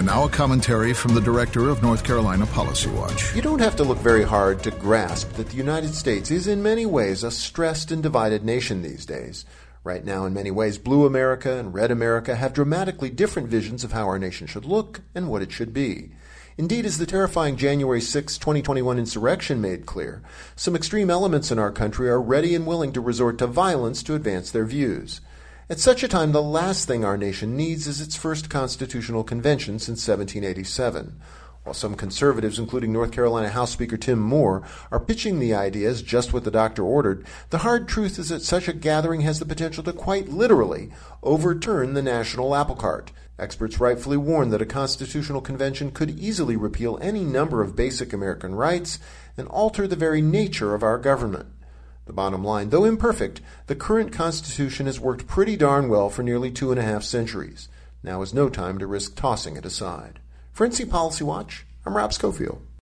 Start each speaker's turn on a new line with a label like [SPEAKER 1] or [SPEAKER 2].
[SPEAKER 1] And now a commentary from the director of North Carolina Policy Watch.
[SPEAKER 2] You don't have to look very hard to grasp that the United States is in many ways a stressed and divided nation these days. Right now, in many ways, blue America and red America have dramatically different visions of how our nation should look and what it should be. Indeed, as the terrifying January 6, 2021 insurrection made clear, some extreme elements in our country are ready and willing to resort to violence to advance their views. At such a time, the last thing our nation needs is its first constitutional convention since 1787. While some conservatives, including North Carolina House Speaker Tim Moore, are pitching the idea as just what the doctor ordered, the hard truth is that such a gathering has the potential to quite literally overturn the national apple cart. Experts rightfully warn that a constitutional convention could easily repeal any number of basic American rights and alter the very nature of our government. The bottom line, though imperfect, the current Constitution has worked pretty darn well for nearly two and a half centuries. Now is no time to risk tossing it aside. For NC Policy Watch, I'm Rob Schofield.